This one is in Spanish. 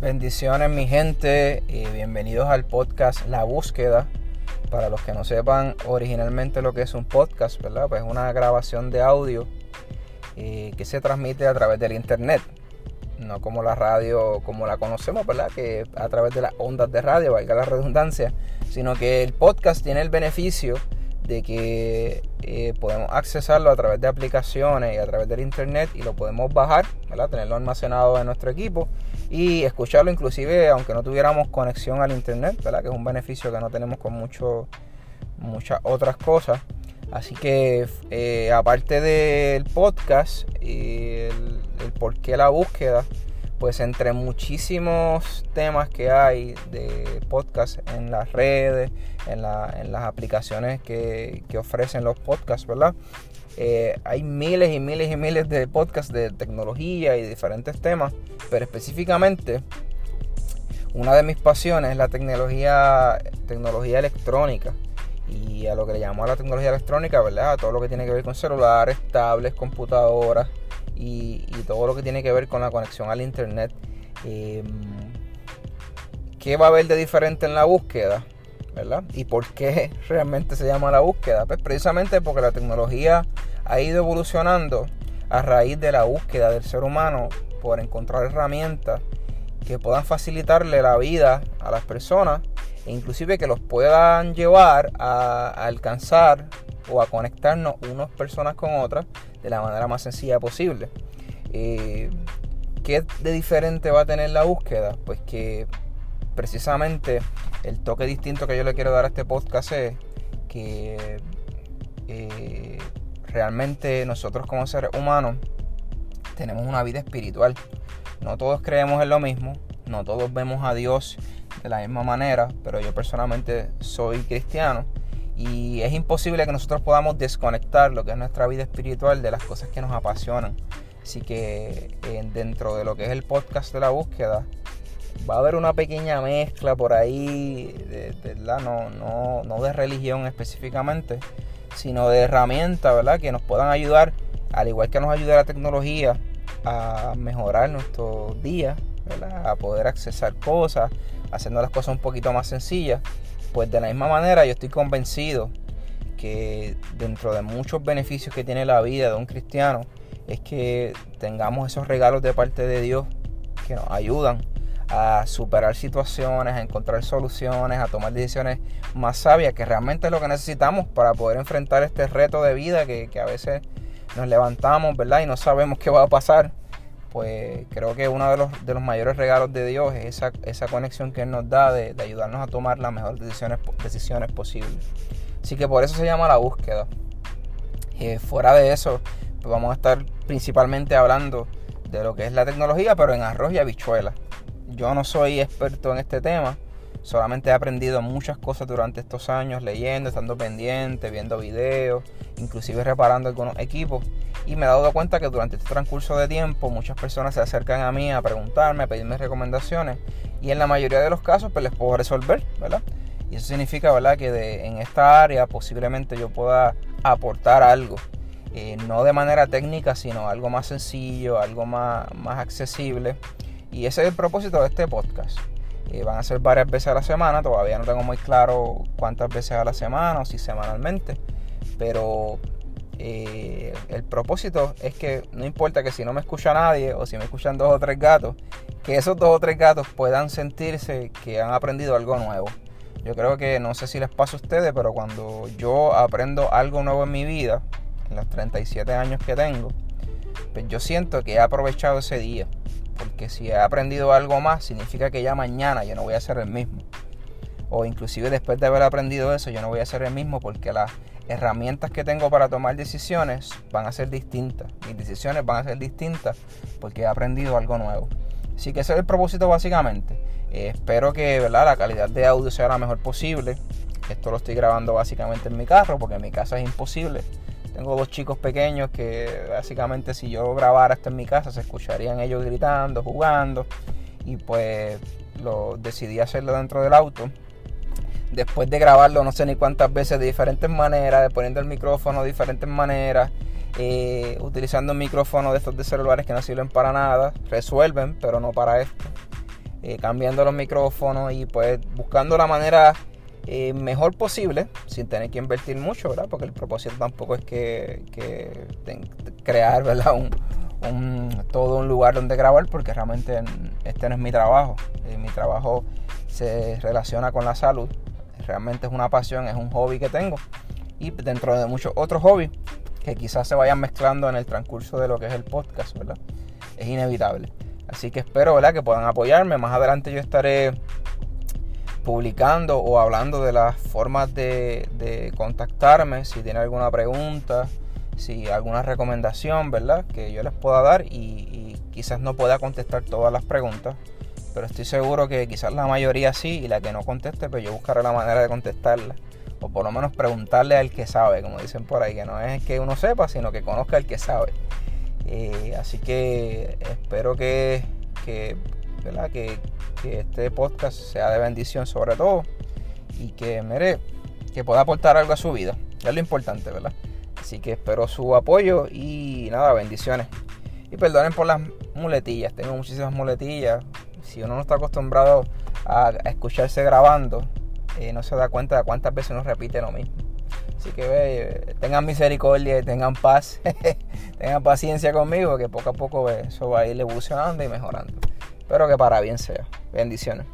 Bendiciones mi gente y bienvenidos al podcast La Búsqueda. Para los que no sepan originalmente lo que es un podcast, ¿verdad? Pues es una grabación de audio eh, que se transmite a través del internet. No como la radio como la conocemos, ¿verdad? Que a través de las ondas de radio, valga la redundancia. Sino que el podcast tiene el beneficio de que eh, podemos accesarlo a través de aplicaciones y a través del internet y lo podemos bajar, tenerlo almacenado en nuestro equipo y escucharlo inclusive aunque no tuviéramos conexión al internet, que es un beneficio que no tenemos con mucho, muchas otras cosas. Así que eh, aparte del podcast y el por qué la búsqueda, pues entre muchísimos temas que hay de podcast en las redes, en, las aplicaciones que, ofrecen los podcasts, ¿verdad? Eh, hay miles y miles y miles de podcasts de tecnología y diferentes temas, pero específicamente una de mis pasiones es la tecnología, tecnología electrónica y a lo que le llamamos la tecnología electrónica, ¿verdad? todo lo que tiene que ver con celulares, tablets, computadoras, y, todo lo que tiene que ver con la conexión al internet. Em, ¿Qué va a haber de diferente en la búsqueda? ¿verdad? ¿Y por qué realmente se llama la búsqueda? Pues precisamente porque la tecnología ha ido evolucionando a raíz de la búsqueda del ser humano por encontrar herramientas que puedan facilitarle la vida a las personas e inclusive que los puedan llevar a alcanzar o a conectarnos unas personas con otras de la manera más sencilla posible. Eh, ¿Qué de diferente va a tener la búsqueda? Pues que precisamente el toque distinto que yo le quiero dar a este podcast es que eh, realmente nosotros como seres humanos tenemos una vida espiritual. No todos creemos en lo mismo, no todos vemos a Dios de la misma manera, pero yo personalmente soy cristiano y es imposible que nosotros podamos desconectar lo que es nuestra vida espiritual de las cosas que nos apasionan. Así que eh, dentro de lo que es el podcast de la búsqueda, va a haber una pequeña mezcla por ahí, de, No, no, no, de religión específicamente, sino de herramientas ¿verdad? que nos puedan ayudar, al igual que nos ayuda la tecnología, a mejorar nuestro día, a poder accesar cosas, haciendo las cosas un poquito más sencillas pues de la misma manera yo estoy convencido que dentro de muchos beneficios que tiene la vida de un cristiano es que tengamos esos regalos de parte de Dios que nos ayudan a superar situaciones, a encontrar soluciones, a tomar decisiones más sabias, que realmente es lo que necesitamos para poder enfrentar este reto de vida que, a veces nos levantamos, ¿verdad? Y no sabemos qué va a pasar pues creo que uno de los, de los mayores regalos de Dios es esa, esa conexión que Él nos da de, ayudarnos a tomar las mejores decisiones, decisiones posibles. Así que por eso se llama la búsqueda. Eh, fuera de eso, pues vamos a estar principalmente hablando de lo que es la tecnología, pero en arroz y habichuela. Yo no soy experto en este tema, solamente he aprendido muchas cosas durante estos años, leyendo, estando pendiente, viendo videos, inclusive reparando algunos equipos. Y me he dado cuenta que durante este transcurso de tiempo muchas personas se acercan a mí a preguntarme, a pedirme recomendaciones. Y en la mayoría de los casos pues les puedo resolver, ¿verdad? Y eso significa, ¿verdad? Que de, en esta área posiblemente yo pueda aportar algo. Eh, no de manera técnica, sino algo más sencillo, algo más, más accesible. Y ese es el propósito de este podcast. Van a ser varias veces a la semana, todavía no tengo muy claro cuántas veces a la semana o si semanalmente. Pero eh, el propósito es que no importa que si no me escucha nadie o si me escuchan dos o tres gatos, que esos dos o tres gatos puedan sentirse que han aprendido algo nuevo. Yo creo que no sé si les pasa a ustedes, pero cuando yo aprendo algo nuevo en mi vida, en los 37 años que tengo, pues yo siento que he aprovechado ese día. Porque si he aprendido algo más, significa que ya mañana yo no voy a ser el mismo. O inclusive después de haber aprendido eso, yo no voy a ser el mismo porque las herramientas que tengo para tomar decisiones van a ser distintas. Mis decisiones van a ser distintas porque he aprendido algo nuevo. Así que ese es el propósito básicamente. Eh, espero que ¿verdad? la calidad de audio sea la mejor posible. Esto lo estoy grabando básicamente en mi carro porque en mi casa es imposible. Tengo dos chicos pequeños que básicamente si yo grabara esto en mi casa se escucharían ellos gritando, jugando. Y pues lo decidí hacerlo dentro del auto después de grabarlo no sé ni cuántas veces de diferentes maneras, de poniendo el micrófono de diferentes maneras, eh, utilizando un micrófono de estos de celulares que no sirven para nada, resuelven, pero no para esto. eh, cambiando los micrófonos y pues buscando la manera eh, mejor posible sin tener que invertir mucho, ¿verdad? Porque el propósito tampoco es que, crear, ¿verdad? Un, todo un lugar donde grabar porque realmente este no es mi trabajo. Eh, mi trabajo se relaciona con la salud. Realmente es una pasión, es un hobby que tengo. Y dentro de muchos otros hobbies que quizás se vayan mezclando en el transcurso de lo que es el podcast, ¿verdad? Es inevitable. Así que espero, ¿verdad? Que puedan apoyarme. Más adelante yo estaré publicando o hablando de las formas de, contactarme, si tienen alguna pregunta, si alguna recomendación, ¿verdad? Que yo les pueda dar y, quizás no pueda contestar todas las preguntas, pero estoy seguro que quizás la mayoría sí y la que no conteste, pues yo buscaré la manera de contestarla. O por lo menos preguntarle al que sabe, como dicen por ahí, que no es que uno sepa, sino que conozca al que sabe. Eh, así que espero que, que, que este podcast sea de bendición sobre todo y que, mere, que pueda aportar algo a su vida. Es lo importante, ¿verdad? Así que espero su apoyo y nada, bendiciones. Y perdonen por las muletillas, tengo muchísimas muletillas. Si uno no está acostumbrado a, escucharse grabando, eh, no se da cuenta de cuántas veces uno repite lo mismo. Así que tengan misericordia y tengan paz, tengan paciencia conmigo, que poco a poco eso va a ir evolucionando y mejorando. Espero que para bien sea. Bendiciones.